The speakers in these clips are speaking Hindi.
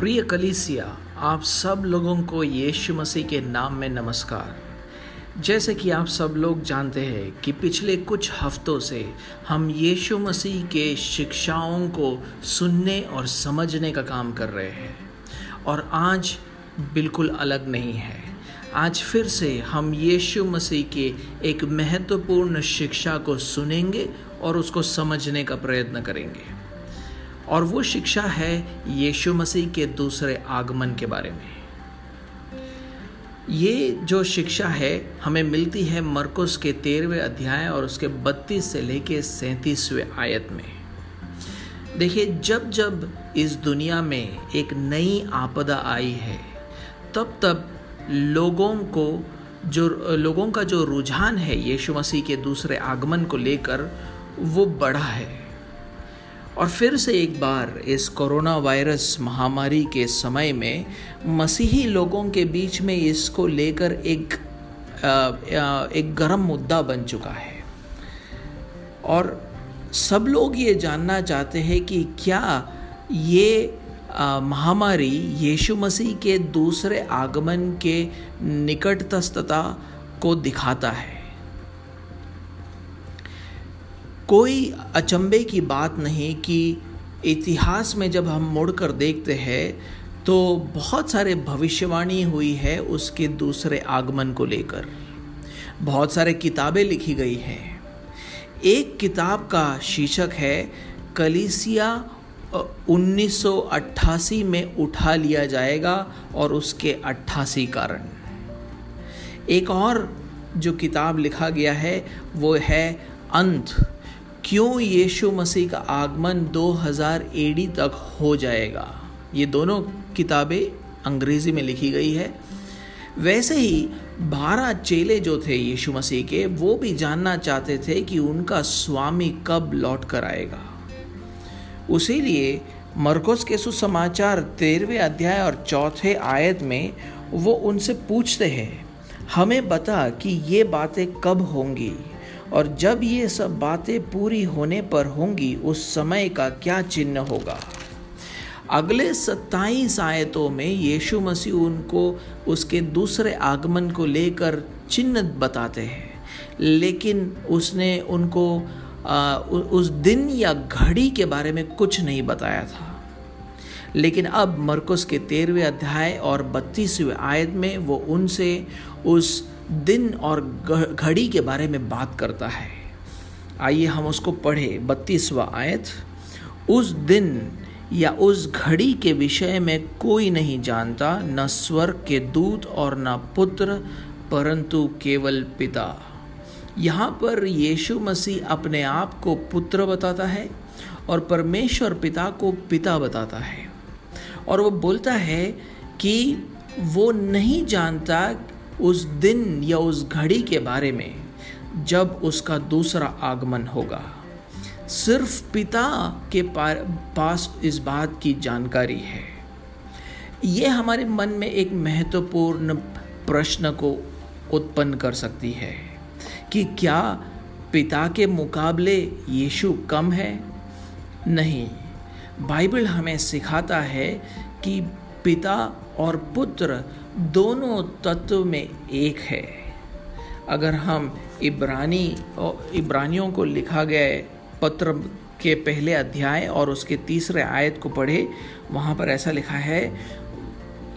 प्रिय कलीसिया, आप सब लोगों को यीशु मसीह के नाम में नमस्कार। जैसे कि आप सब लोग जानते हैं कि पिछले कुछ हफ्तों से हम यीशु मसीह के शिक्षाओं को सुनने और समझने का काम कर रहे हैं। और आज बिल्कुल अलग नहीं है। आज फिर से हम यीशु मसीह के एक महत्वपूर्ण शिक्षा को सुनेंगे और उसको समझने का प्रयत्न करेंगे। और वो शिक्षा है यीशु मसीह के दूसरे आगमन के बारे में। ये जो शिक्षा है, हमें मिलती है मरकुस के तेरहवें अध्याय और उसके बत्तीस से लेके सैंतीसवें आयत में। देखिए, जब जब इस दुनिया में एक नई आपदा आई है, तब तब लोगों को जो, लोगों का जो रुझान है यीशु मसीह के दूसरे आगमन को लेकर, वो बढ़ा है। और फिर से एक बार इस कोरोना वायरस महामारी के समय में मसीही लोगों के बीच में इसको लेकर एक एक गर्म मुद्दा बन चुका है। और सब लोग ये जानना चाहते हैं कि क्या ये महामारी यीशु मसीह के दूसरे आगमन के निकटतस्तता को दिखाता है। कोई अचंभे की बात नहीं कि इतिहास में जब हम मुड़कर देखते हैं तो बहुत सारे भविष्यवाणी हुई है उसके दूसरे आगमन को लेकर। बहुत सारे किताबें लिखी गई हैं। एक किताब का शीर्षक है, कलीसिया 1988 में उठा लिया जाएगा और उसके 88 कारण। एक और जो किताब लिखा गया है, वो है अंत। क्यों यीशु मसीह का आगमन 2000 एडी तक हो जाएगा? ये दोनों किताबें अंग्रेज़ी में लिखी गई है। वैसे ही बारह चेले जो थे यीशु मसीह के, वो भी जानना चाहते थे कि उनका स्वामी कब लौट कर आएगा। उसी लिए मरकोस के सुसमाचार तेरहवें अध्याय और चौथे आयत में वो उनसे पूछते हैं, हमें बता कि ये बातें कब होंगी? और जब ये सब बातें पूरी होने पर होंगी उस समय का क्या चिन्ह होगा? अगले सत्ताईस आयतों में यीशु मसीह उनको उसके दूसरे आगमन को लेकर चिन्ह बताते हैं। लेकिन उसने उनको आ, उस दिन या घड़ी के बारे में कुछ नहीं बताया था। लेकिन अब मरकुस के तेरहवें अध्याय और बत्तीसवें आयत में वो उनसे उस दिन और घड़ी के बारे में बात करता है। आइए हम उसको पढ़े, बत्तीसवा आयत। उस दिन या उस घड़ी के विषय में कोई नहीं जानता, न स्वर्ग के दूत और न पुत्र, परंतु केवल पिता। यहाँ पर यीशु मसीह अपने आप को पुत्र बताता है और परमेश्वर पिता को पिता बताता है। और वो बोलता है कि वो नहीं जानता उस दिन या उस घड़ी के बारे में जब उसका दूसरा आगमन होगा। सिर्फ़ पिता के पास इस बात की जानकारी है। ये हमारे मन में एक महत्वपूर्ण प्रश्न को उत्पन्न कर सकती है कि क्या पिता के मुकाबले यीशु कम है? नहीं। बाइबल हमें सिखाता है कि पिता और पुत्र दोनों तत्व में एक है। अगर हम इब्रानी और इब्रानियों को लिखा गया पत्र के पहले अध्याय और उसके तीसरे आयत को पढ़े, वहाँ पर ऐसा लिखा है,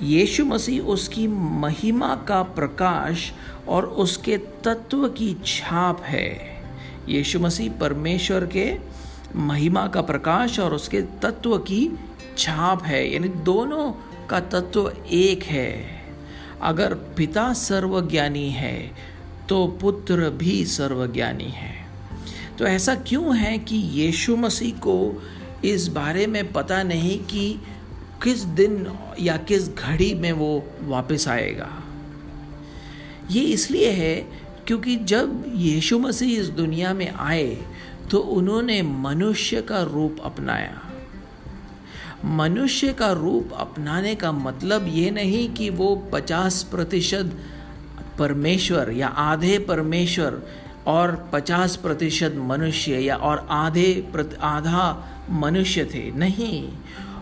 यीशु मसीह उसकी महिमा का प्रकाश और उसके तत्व की छाप है। यीशु मसीह परमेश्वर के महिमा का प्रकाश और उसके तत्व की छाप है। यानी दोनों का तत्व एक है। अगर पिता सर्वज्ञानी है तो पुत्र भी सर्वज्ञानी है। तो ऐसा क्यों है कि यीशु मसीह को इस बारे में पता नहीं कि किस दिन या किस घड़ी में वो वापस आएगा? ये इसलिए है क्योंकि जब यीशु मसीह इस दुनिया में आए तो उन्होंने मनुष्य का रूप अपनाया। मनुष्य का रूप अपनाने का मतलब ये नहीं कि वो पचास प्रतिशत परमेश्वर या आधे परमेश्वर और पचास प्रतिशत मनुष्य या और आधे आधा मनुष्य थे। नहीं,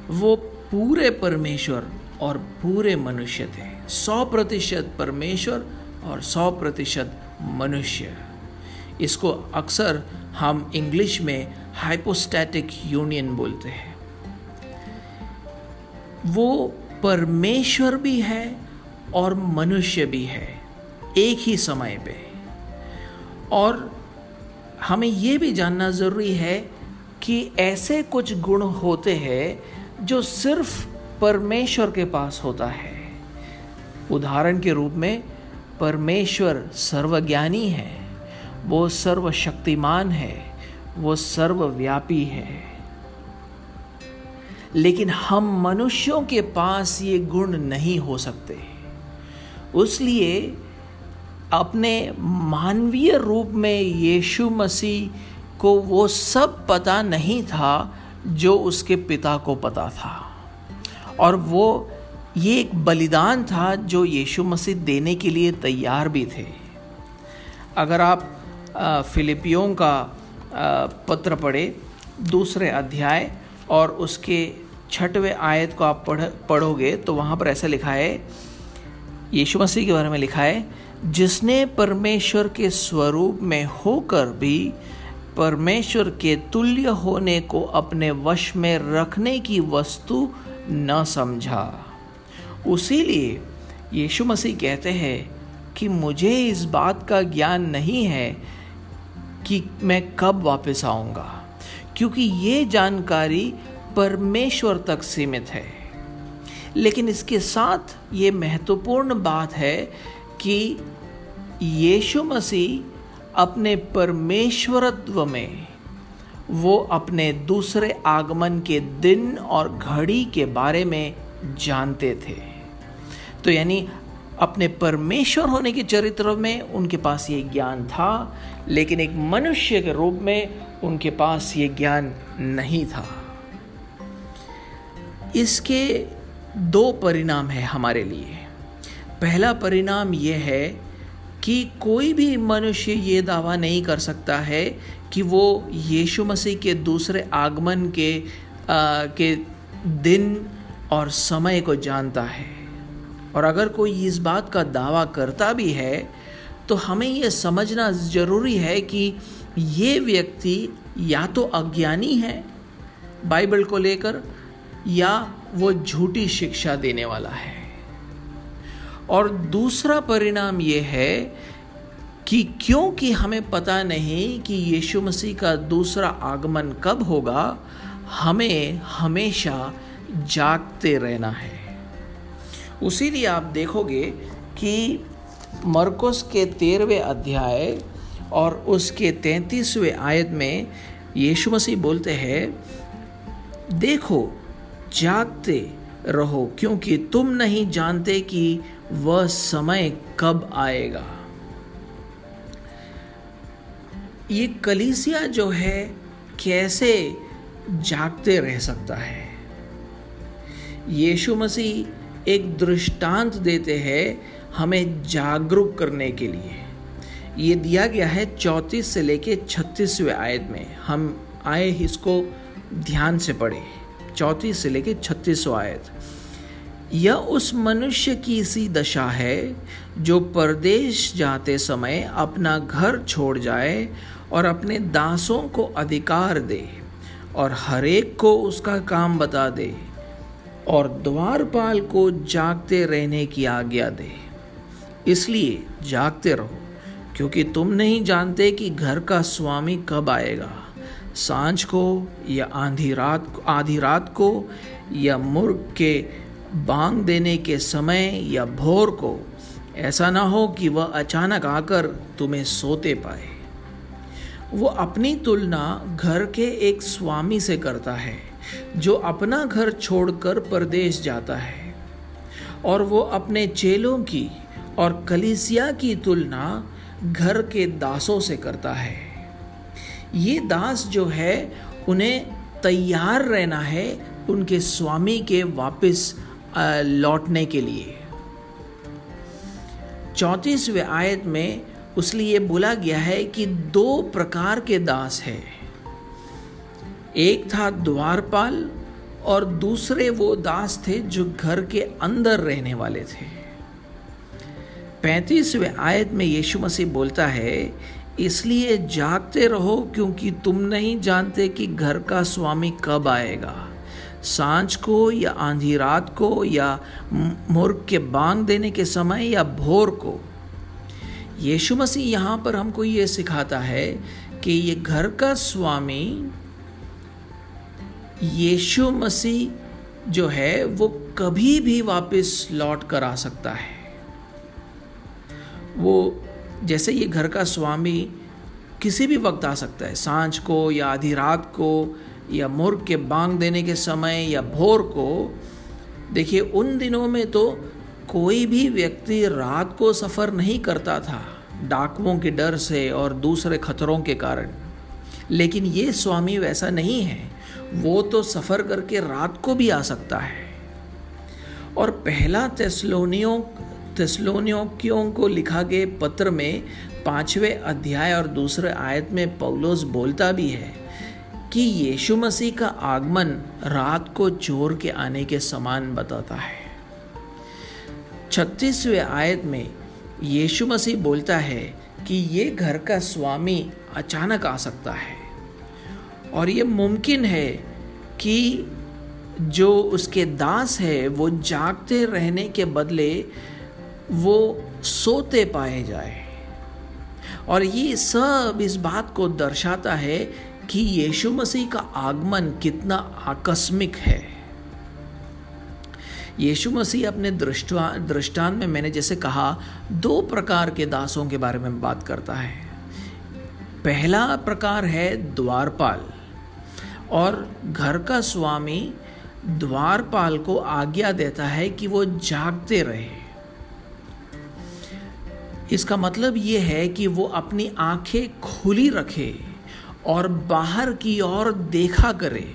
वो पूरे परमेश्वर और पूरे मनुष्य थे। सौ प्रतिशत परमेश्वर और सौ प्रतिशत मनुष्य। इसको अक्सर हम इंग्लिश में हाइपोस्टैटिक यूनियन बोलते हैं। वो परमेश्वर भी है और मनुष्य भी है, एक ही समय पे। और हमें ये भी जानना ज़रूरी है कि ऐसे कुछ गुण होते हैं जो सिर्फ़ परमेश्वर के पास होता है। उदाहरण के रूप में, परमेश्वर सर्वज्ञानी है, वो सर्वशक्तिमान है, वो सर्वव्यापी है। लेकिन हम मनुष्यों के पास ये गुण नहीं हो सकते। उसलिए अपने मानवीय रूप में यीशु मसीह को वो सब पता नहीं था जो उसके पिता को पता था। और वो ये एक बलिदान था जो यीशु मसीह देने के लिए तैयार भी थे। अगर आप फिलिपियों का पत्र पढ़े, दूसरे अध्याय और उसके छठवें आयत को आप पढ़, पढ़ोगे तो वहाँ पर ऐसा लिखा है, यीशु मसीह के बारे में लिखा है, जिसने परमेश्वर के स्वरूप में होकर भी परमेश्वर के तुल्य होने को अपने वश में रखने की वस्तु न समझा। उसीलिए यीशु मसीह कहते हैं कि मुझे इस बात का ज्ञान नहीं है कि मैं कब वापस आऊँगा। क्योंकि ये जानकारी परमेश्वर तक सीमित है। लेकिन इसके साथ ये महत्वपूर्ण बात है कि यीशु मसीह अपने परमेश्वरत्व में, वो अपने दूसरे आगमन के दिन और घड़ी के बारे में जानते थे। तो यानी अपने परमेश्वर होने के चरित्र में उनके पास ये ज्ञान था लेकिन एक मनुष्य के रूप में उनके पास ये ज्ञान नहीं था। इसके दो परिणाम है हमारे लिए। पहला परिणाम यह है कि कोई भी मनुष्य ये दावा नहीं कर सकता है कि वो यीशु मसीह के दूसरे आगमन के आ, के दिन और समय को जानता है। और अगर कोई इस बात का दावा करता भी है तो हमें यह समझना ज़रूरी है कि ये व्यक्ति या तो अज्ञानी है बाइबल को लेकर, या वो झूठी शिक्षा देने वाला है। और दूसरा परिणाम ये है कि क्योंकि हमें पता नहीं कि यीशु मसीह का दूसरा आगमन कब होगा, हमें हमेशा जागते रहना है। उसीलिए आप देखोगे कि मरकुस के तेरहवें अध्याय और उसके तैंतीसवें आयत में यीशु मसीह बोलते हैं, देखो, जागते रहो, क्योंकि तुम नहीं जानते कि वह समय कब आएगा। ये कलीसिया जो है, कैसे जागते रह सकता है? यीशु मसीह एक दृष्टांत देते हैं हमें जागरूक करने के लिए। ये दिया गया है चौंतीस से लेके छत्तीसवें आयत में। हम आए इसको ध्यान से पढ़े। चौंतीस से लेके छत्तीसवें आयत। यह उस मनुष्य की सी दशा है जो परदेश जाते समय अपना घर छोड़ जाए और अपने दासों को अधिकार दे और हरेक को उसका काम बता दे। और द्वारपाल को जागते रहने की आज्ञा दे। इसलिए जागते रहो, क्योंकि तुम नहीं जानते कि घर का स्वामी कब आएगा। साँझ को या आधी रात आधी रात को, या मुर्ग के बांग देने के समय या भोर को। ऐसा ना हो कि वह अचानक आकर तुम्हें सोते पाए। वो अपनी तुलना घर के एक स्वामी से करता है। जो अपना घर छोड़कर परदेश जाता है। और वो अपने चेलों की और कलिसिया की तुलना घर के दासों से करता है। ये दास जो है, उन्हें तैयार रहना है उनके स्वामी के वापस लौटने के लिए। चौंतीसवें आयत में उसलिए बोला गया है कि दो प्रकार के दास है। एक था द्वारपाल और दूसरे वो दास थे जो घर के अंदर रहने वाले थे। पैंतीसवें आयत में यीशु मसीह बोलता है, इसलिए जागते रहो क्योंकि तुम नहीं जानते कि घर का स्वामी कब आएगा। साँझ को या आंधी रात को या मुर्ग के बांग देने के समय या भोर को। यीशु मसीह यहाँ पर हमको ये सिखाता है कि ये घर का स्वामी यीशु मसीह जो है, वो कभी भी वापस लौट कर आ सकता है। वो जैसे ये घर का स्वामी किसी भी वक्त आ सकता है। साँझ को या आधी रात को, या मुर्ग के बांग देने के समय, या भोर को। देखिए, उन दिनों में तो कोई भी व्यक्ति रात को सफ़र नहीं करता था, डाकुओं के डर से और दूसरे खतरों के कारण। लेकिन ये स्वामी वैसा नहीं है। वो तो सफ़र करके रात को भी आ सकता है। और पहला तेस्लोनियों तेस्लोनियों को लिखा गए पत्र में पाँचवें अध्याय और दूसरे आयत में पौलोस बोलता भी है कि यीशु मसीह का आगमन रात को चोर के आने के समान बताता है। छत्तीसवें आयत में यीशु मसीह बोलता है कि ये घर का स्वामी अचानक आ सकता है। और ये मुमकिन है कि जो उसके दास है, वो जागते रहने के बदले वो सोते पाए जाए। और ये सब इस बात को दर्शाता है कि यीशु मसीह का आगमन कितना आकस्मिक है। यीशु मसीह अपने दृष्टा, दृष्टांत में मैंने जैसे कहा, दो प्रकार के दासों के बारे में बात करता है। पहला प्रकार है द्वारपाल। और घर का स्वामी द्वारपाल को आज्ञा देता है कि वो जागते रहे। इसका मतलब ये है कि वो अपनी आँखें खुली रखे और बाहर की ओर देखा करे।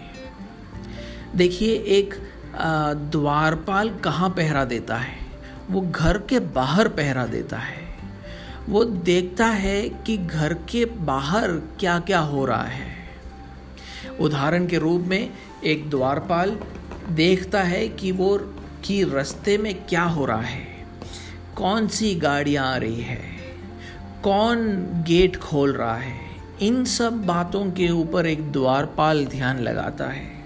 देखिए, एक द्वारपाल कहाँ पहरा देता है? वो घर के बाहर पहरा देता है। वो देखता है कि घर के बाहर क्या क्या हो रहा है। उदाहरण के रूप में एक द्वारपाल देखता है कि वो कि रास्ते में क्या हो रहा है। कौन सी गाड़ियाँ आ रही है? कौन गेट खोल रहा है? इन सब बातों के ऊपर एक द्वारपाल ध्यान लगाता है।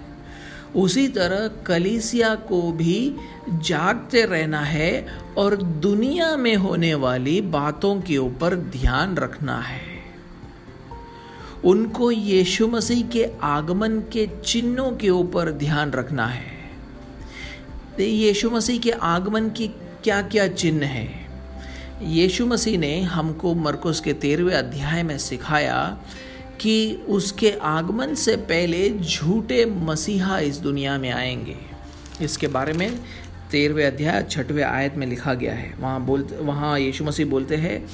उसी तरह कलीसिया को भी जागते रहना है और दुनिया में होने वाली बातों के ऊपर ध्यान रखना है। उनको यीशु मसीह के आगमन के चिन्हों के ऊपर ध्यान रखना है। यीशु मसीह के आगमन की क्या क्या चिन्ह है? यीशु मसीह ने हमको मरकुस के तेरहवें अध्याय में सिखाया कि उसके आगमन से पहले झूठे मसीहा इस दुनिया में आएँगे। इसके बारे में तेरहवें अध्याय छठवें आयत में लिखा गया है। वहाँ बोलते वहाँ यीशु मसीह बोलते हैं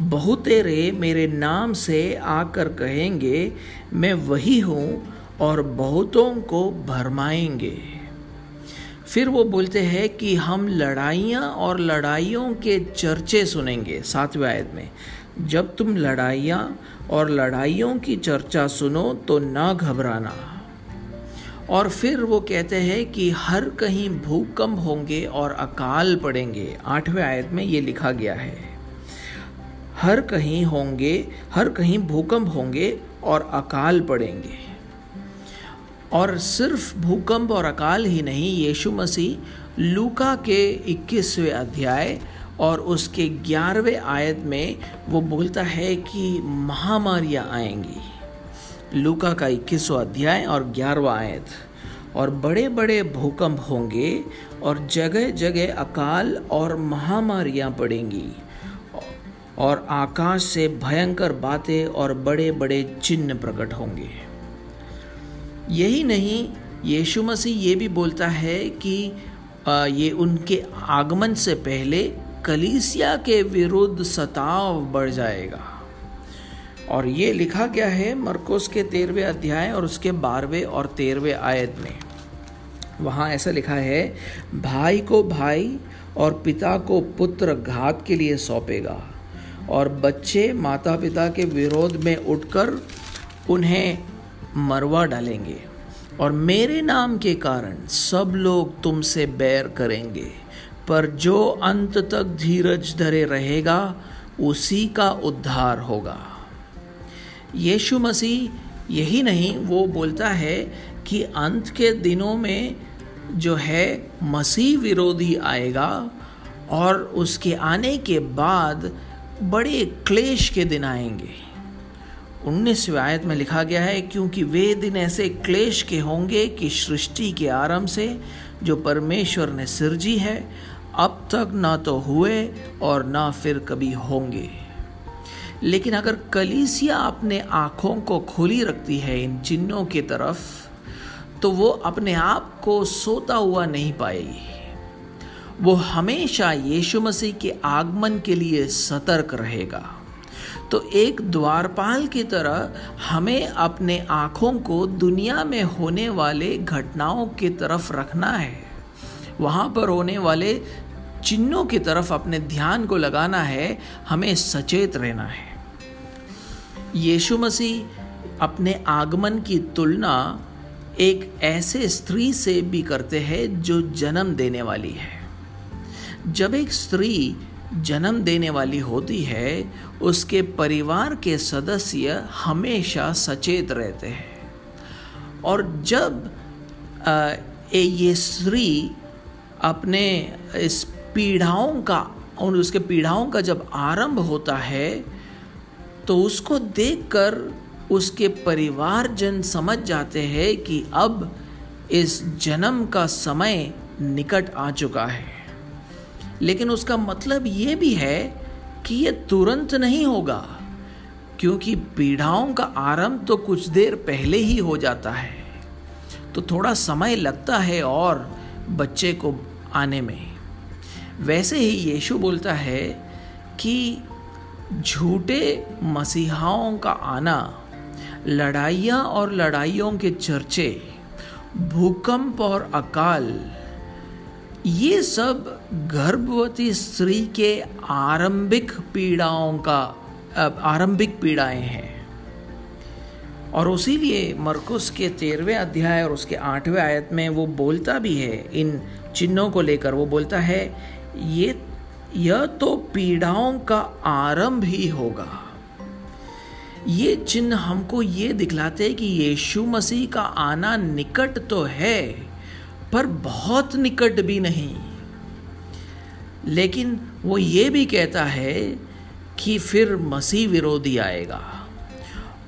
बहुतेरे मेरे नाम से आकर कहेंगे, मैं वही हूँ और बहुतों को भरमाएँगे। फिर वो बोलते हैं कि हम लड़ाइयाँ और लड़ाइयों के चर्चे सुनेंगे, सातवें आयत में। जब तुम लड़ाइयाँ और लड़ाइयों की चर्चा सुनो तो ना घबराना। और फिर वो कहते हैं कि हर कहीं भूकंप होंगे और अकाल पड़ेंगे। आठवें आयत में ये लिखा गया है। हर कहीं होंगे, हर कहीं भूकंप होंगे और अकाल पड़ेंगे। और सिर्फ़ भूकंप और अकाल ही नहीं, यीशु मसीह लूका के 21वें अध्याय और उसके ग्यारहवें आयत में वो बोलता है कि महामारियाँ आएँगी। लूका का इक्कीसवा अध्याय और ग्यारहवा आयत। और बड़े बड़े भूकंप होंगे और जगह जगह अकाल और महामारियाँ पड़ेंगी। और आकाश से भयंकर बातें और बड़े बड़े चिन्ह प्रकट होंगे। यही नहीं, यीशु मसीह ये भी बोलता है कि ये उनके आगमन से पहले कलीसिया के विरुद्ध सताव बढ़ जाएगा। और ये लिखा गया है मरकोस के तेरहवें अध्याय और उसके बारहवें और तेरहवें आयत में। वहाँ ऐसा लिखा है, भाई को भाई और पिता को पुत्र घात के लिए सौंपेगा। और बच्चे माता पिता के विरोध में उठकर उन्हें मरवा डालेंगे। और मेरे नाम के कारण सब लोग तुमसे बैर करेंगे, पर जो अंत तक धीरज धरे रहेगा, उसी का उद्धार होगा। यीशु मसीह यही नहीं, वो बोलता है कि अंत के दिनों में जो है, मसीह विरोधी आएगा और उसके आने के बाद बड़े क्लेश के दिन आएँगे। उन्नीसवें आयत में लिखा गया है, क्योंकि वे दिन ऐसे क्लेश के होंगे कि सृष्टि के आरंभ से जो परमेश्वर ने सिरजी है, अब तक ना तो हुए और ना फिर कभी होंगे। लेकिन अगर कलीसिया अपने आँखों को खोली रखती है इन चिन्हों की तरफ़ तो वो अपने आप को सोता हुआ नहीं पाएगी। वो हमेशा यीशु मसीह के आगमन के लिए सतर्क रहेगा। तो एक द्वारपाल की तरह हमें अपने आँखों को दुनिया में होने वाले घटनाओं की तरफ़ रखना है। वहाँ पर होने वाले चिन्हों की तरफ़ अपने ध्यान को लगाना है, हमें सचेत रहना है। यीशु मसीह अपने आगमन की तुलना एक ऐसे स्त्री से भी करते हैं जो जन्म देने वाली है। जब एक स्त्री जन्म देने वाली होती है, उसके परिवार के सदस्य हमेशा सचेत रहते हैं। और जब ये स्त्री अपने इस पीढ़ाओं का और उसके पीढ़ाओं का जब आरंभ होता है तो उसको देखकर उसके परिवारजन समझ जाते हैं कि अब इस जन्म का समय निकट आ चुका है। लेकिन उसका मतलब ये भी है कि ये तुरंत नहीं होगा, क्योंकि पीढ़ाओं का आरंभ तो कुछ देर पहले ही हो जाता है। तो थोड़ा समय लगता है और बच्चे को आने में। वैसे ही यीशु बोलता है कि झूठे मसीहाओं का आना, लड़ाइयाँ और लड़ाइयों के चर्चे, भूकंप और अकाल ये सब गर्भवती स्त्री के आरंभिक पीड़ाओं का आरंभिक पीड़ाएँ हैं। और उसीलिए मरकुस के तेरहवें अध्याय और उसके आठवें आयत में वो बोलता भी है, इन चिन्हों को लेकर वो बोलता है, ये, यह तो पीड़ाओं का आरंभ ही होगा। ये चिन्ह हमको ये दिखलाते हैं कि यीशु मसीह का आना निकट तो है पर बहुत निकट भी नहीं। लेकिन वो ये भी कहता है कि फिर मसीह विरोधी आएगा।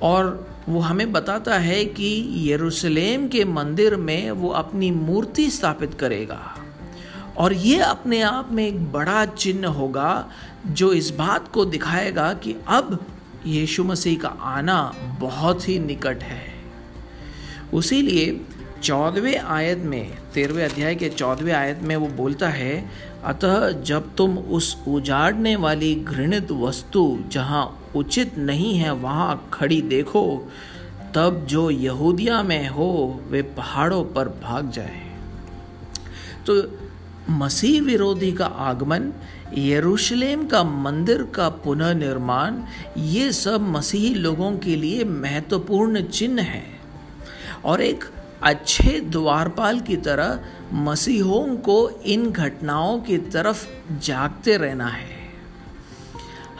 और वो हमें बताता है कि यरूशलेम के मंदिर में वो अपनी मूर्ति स्थापित करेगा। और ये अपने आप में एक बड़ा चिन्ह होगा, जो इस बात को दिखाएगा कि अब यीशु मसीह का आना बहुत ही निकट है। उसीलिए चौदहवें आयत में, तेरहवें अध्याय के चौदहवें आयत में वो बोलता है, अतः जब तुम उस उजाड़ने वाली घृणित वस्तु जहाँ उचित नहीं है वहाँ खड़ी देखो, तब जो यहूदिया में हो, वे पहाड़ों पर भाग जाए। तो मसीह विरोधी का आगमन, यरूशलेम का मंदिर का पुनर्निर्माण, ये सब मसीही लोगों के लिए महत्वपूर्ण चिन्ह है। और एक अच्छे द्वारपाल की तरह मसीहों को इन घटनाओं की तरफ़ जागते रहना है।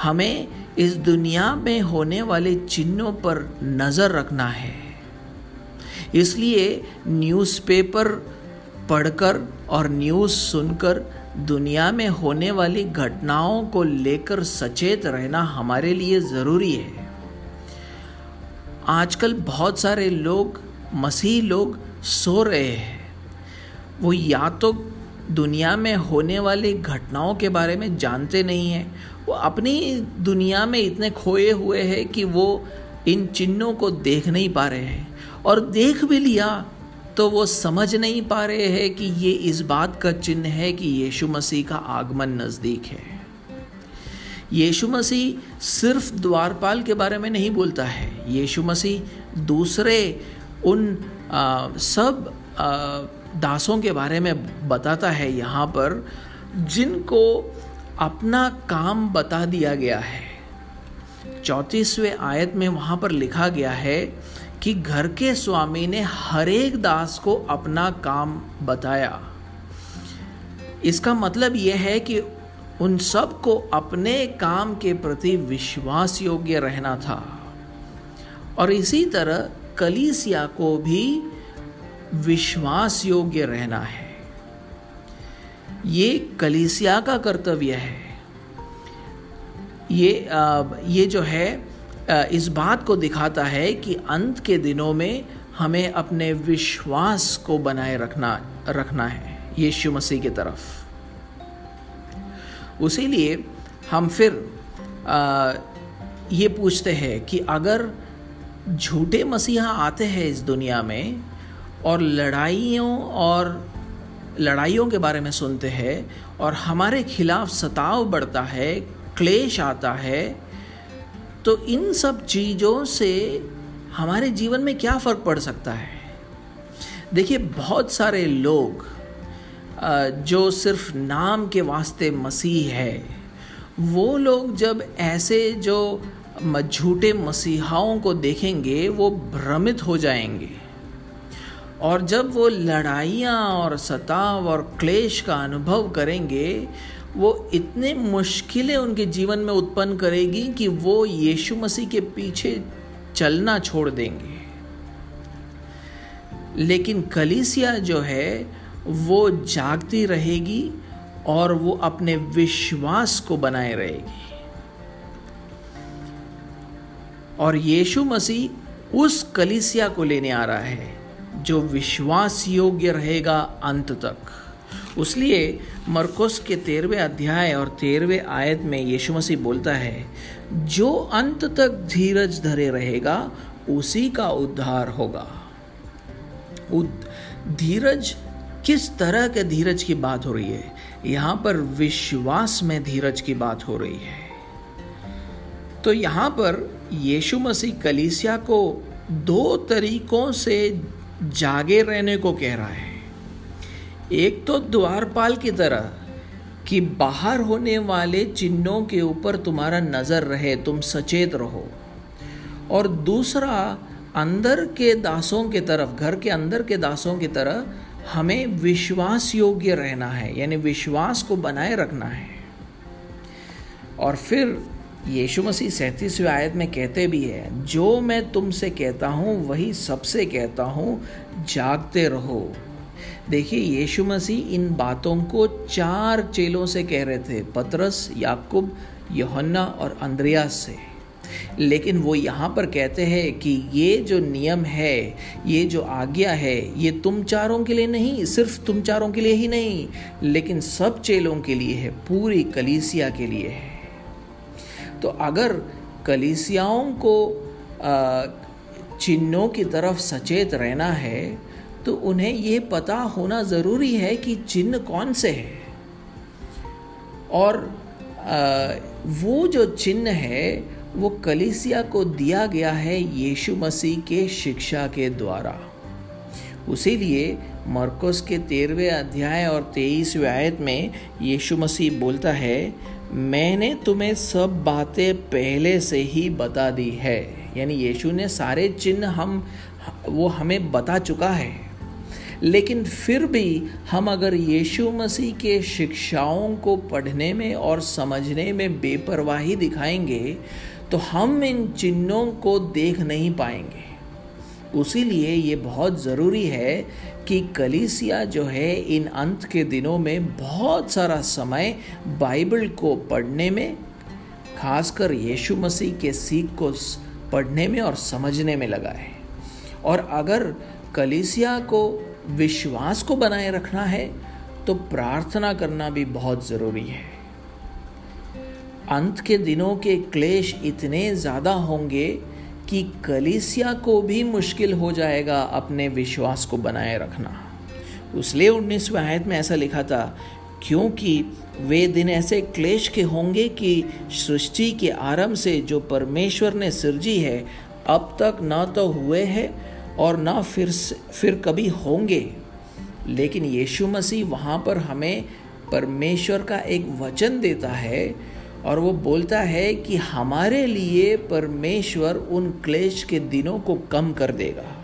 हमें इस दुनिया में होने वाले चिन्हों पर नज़र रखना है। इसलिए न्यूज़पेपर पढ़कर और न्यूज़ सुनकर दुनिया में होने वाली घटनाओं को लेकर सचेत रहना हमारे लिए ज़रूरी है। आजकल बहुत सारे लोग मसीह लोग सो रहे हैं। वो या तो दुनिया में होने वाली घटनाओं के बारे में जानते नहीं हैं। वो अपनी दुनिया में इतने खोए हुए हैं कि वो इन चिन्हों को देख नहीं पा रहे हैं। और देख भी लिया तो वो समझ नहीं पा रहे हैं कि ये इस बात का चिन्ह है कि यीशु मसीह का आगमन नज़दीक है। यीशु मसीह सिर्फ़ द्वारपाल के बारे में नहीं बोलता है। यीशु मसीह दूसरे उन आ, सब आ, दासों के बारे में बताता है यहाँ पर जिनको अपना काम बता दिया गया है। चौंतीसवें आयत में वहाँ पर लिखा गया है कि घर के स्वामी ने हर एक दास को अपना काम बताया। इसका मतलब यह है कि उन सबको अपने काम के प्रति विश्वास योग्य रहना था। और इसी तरह कलीसिया को भी विश्वास योग्य रहना है। ये कलीसिया का कर्तव्य है। ये ये जो है इस बात को दिखाता है कि अंत के दिनों में हमें अपने विश्वास को बनाए रखना रखना है यीशु मसीह की तरफ़। उसी लिए हम फिर आ, ये पूछते हैं कि अगर झूठे मसीहा आते हैं इस दुनिया में और लड़ाइयों और लड़ाइयों के बारे में सुनते हैं और हमारे खिलाफ सताव बढ़ता है, क्लेश आता है तो इन सब चीज़ों से हमारे जीवन में क्या फ़र्क पड़ सकता है? देखिए, बहुत सारे लोग जो सिर्फ़ नाम के वास्ते मसीह है, वो लोग जब ऐसे जो झूठे मसीहाओं को देखेंगे, वो भ्रमित हो जाएँगे। और जब वो लड़ाइयाँ और सताव और क्लेश का अनुभव करेंगे, वो इतने मुश्किलें उनके जीवन में उत्पन्न करेगी कि वो यीशु मसीह के पीछे चलना छोड़ देंगे। लेकिन कलीसिया जो है, वो जागती रहेगी और वो अपने विश्वास को बनाए रहेगी। और यीशु मसीह उस कलिसिया को लेने आ रहा है, जो विश्वास योग्य रहेगा अंत तक। उसलिए मरकोस के तेरहवें अध्याय और तेरहवें आयत में यीशु मसीह बोलता है, जो अंत तक धीरज धरे रहेगा, उसी का उद्धार होगा। धीरज? किस तरह के धीरज की बात हो रही है? यहाँ पर विश्वास में धीरज की बात हो रही है। तो यहाँ पर यीशु मसीह कलीसिया को दो तरीकों से जागे रहने को कह रहा है। एक तो द्वारपाल की तरह कि बाहर होने वाले चिन्हों के ऊपर तुम्हारा नज़र रहे, तुम सचेत रहो। और दूसरा, अंदर के दासों के तरफ़, घर के अंदर के दासों की तरह हमें विश्वास योग्य रहना है, यानी विश्वास को बनाए रखना है। और फिर यीशु मसीह सैंतीसवें आयत में कहते भी है, जो मैं तुमसे कहता हूँ, वही सबसे कहता हूँ, जागते रहो। देखिए, यीशु मसीह इन बातों को चार चेलों से कह रहे थे, पतरस, याकूब, योहन्ना और अंद्रयास से। लेकिन वो यहाँ पर कहते हैं कि ये जो नियम है, ये जो आज्ञा है, ये तुम चारों के लिए नहीं, सिर्फ़ तुम चारों के लिए ही नहीं, लेकिन सब चेलों के लिए है, पूरी कलीसिया के लिए है। तो अगर कलीसियाओं को चिन्हों की तरफ़ सचेत रहना है तो उन्हें ये पता होना ज़रूरी है कि चिन्ह कौन से हैं। और वो जो चिन्ह है, वो कलिसिया को दिया गया है यीशु मसीह के शिक्षा के द्वारा। उसी लिए मरकोस के तेरहवें अध्याय और तेईसवें आयत में यीशु मसीह बोलता है मैंने तुम्हें सब बातें पहले से ही बता दी है। यानी यीशु ने सारे चिन्ह हम, वो हमें बता चुका है। लेकिन फिर भी हम अगर यीशु मसीह के शिक्षाओं को पढ़ने में और समझने में बेपरवाही दिखाएँगे तो हम इन चिन्हों को देख नहीं पाएँगे। उसीलिए ये बहुत ज़रूरी है कि कलीसिया जो है, इन अंत के दिनों में बहुत सारा समय बाइबल को पढ़ने में, खासकर यीशु मसीह के सीख को पढ़ने में और समझने में लगा है। और अगर कलीसिया को विश्वास को बनाए रखना है तो प्रार्थना करना भी बहुत ज़रूरी है। अंत के दिनों के क्लेश इतने ज़्यादा होंगे कि कलिसिया को भी मुश्किल हो जाएगा अपने विश्वास को बनाए रखना। उसलिए उन्नीसवें आयत में ऐसा लिखा था, क्योंकि वे दिन ऐसे क्लेश के होंगे कि सृष्टि के आरंभ से जो परमेश्वर ने सृजी है, अब तक न तो हुए हैं और ना फिर फिर कभी होंगे। लेकिन यीशु मसीह वहाँ पर हमें परमेश्वर का एक वचन देता है और वो बोलता है कि हमारे लिए परमेश्वर उन क्लेश के दिनों को कम कर देगा।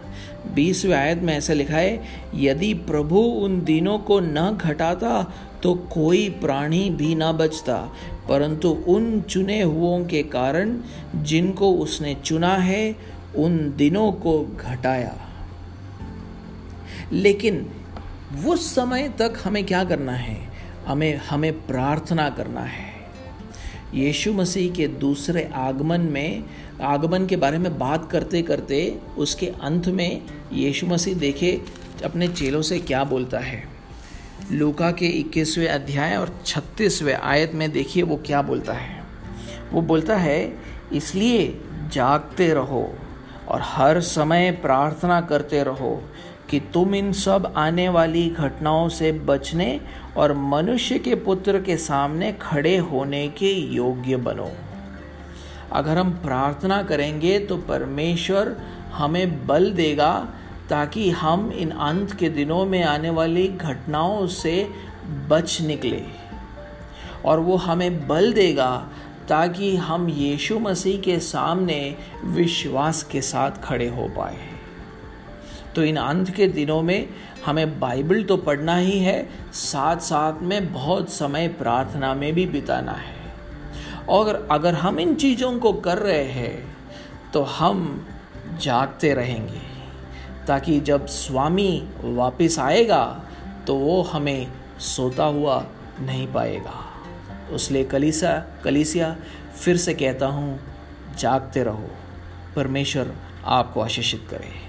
बीसवें आयत में ऐसा लिखा है, यदि प्रभु उन दिनों को न घटाता तो कोई प्राणी भी न बचता। परंतु उन चुने हुओं के कारण, जिनको उसने चुना है, उन दिनों को घटाया। लेकिन उस समय तक हमें क्या करना है? हमें हमें प्रार्थना करना है। यीशु मसीह के दूसरे आगमन में, आगमन के बारे में बात करते करते उसके अंत में यीशु मसीह देखे अपने चेलों से क्या बोलता है। लूका के 21वें अध्याय और 36वें आयत में देखिए वो क्या बोलता है। वो बोलता है, इसलिए जागते रहो और हर समय प्रार्थना करते रहो कि तुम इन सब आने वाली घटनाओं से बचने और मनुष्य के पुत्र के सामने खड़े होने के योग्य बनो। अगर हम प्रार्थना करेंगे तो परमेश्वर हमें बल देगा ताकि हम इन अंत के दिनों में आने वाली घटनाओं से बच निकले। और वो हमें बल देगा ताकि हम यीशु मसीह के सामने विश्वास के साथ खड़े हो पाए। तो इन अंत के दिनों में हमें बाइबल तो पढ़ना ही है साथ साथ में बहुत समय प्रार्थना में भी बिताना है। और अगर हम इन चीज़ों को कर रहे हैं तो हम जागते रहेंगे, ताकि जब स्वामी वापस आएगा तो वो हमें सोता हुआ नहीं पाएगा। उसलिए कलीसा, कलीसिया, फिर से कहता हूँ, जागते रहो, परमेश्वर आपको आशीषित करे।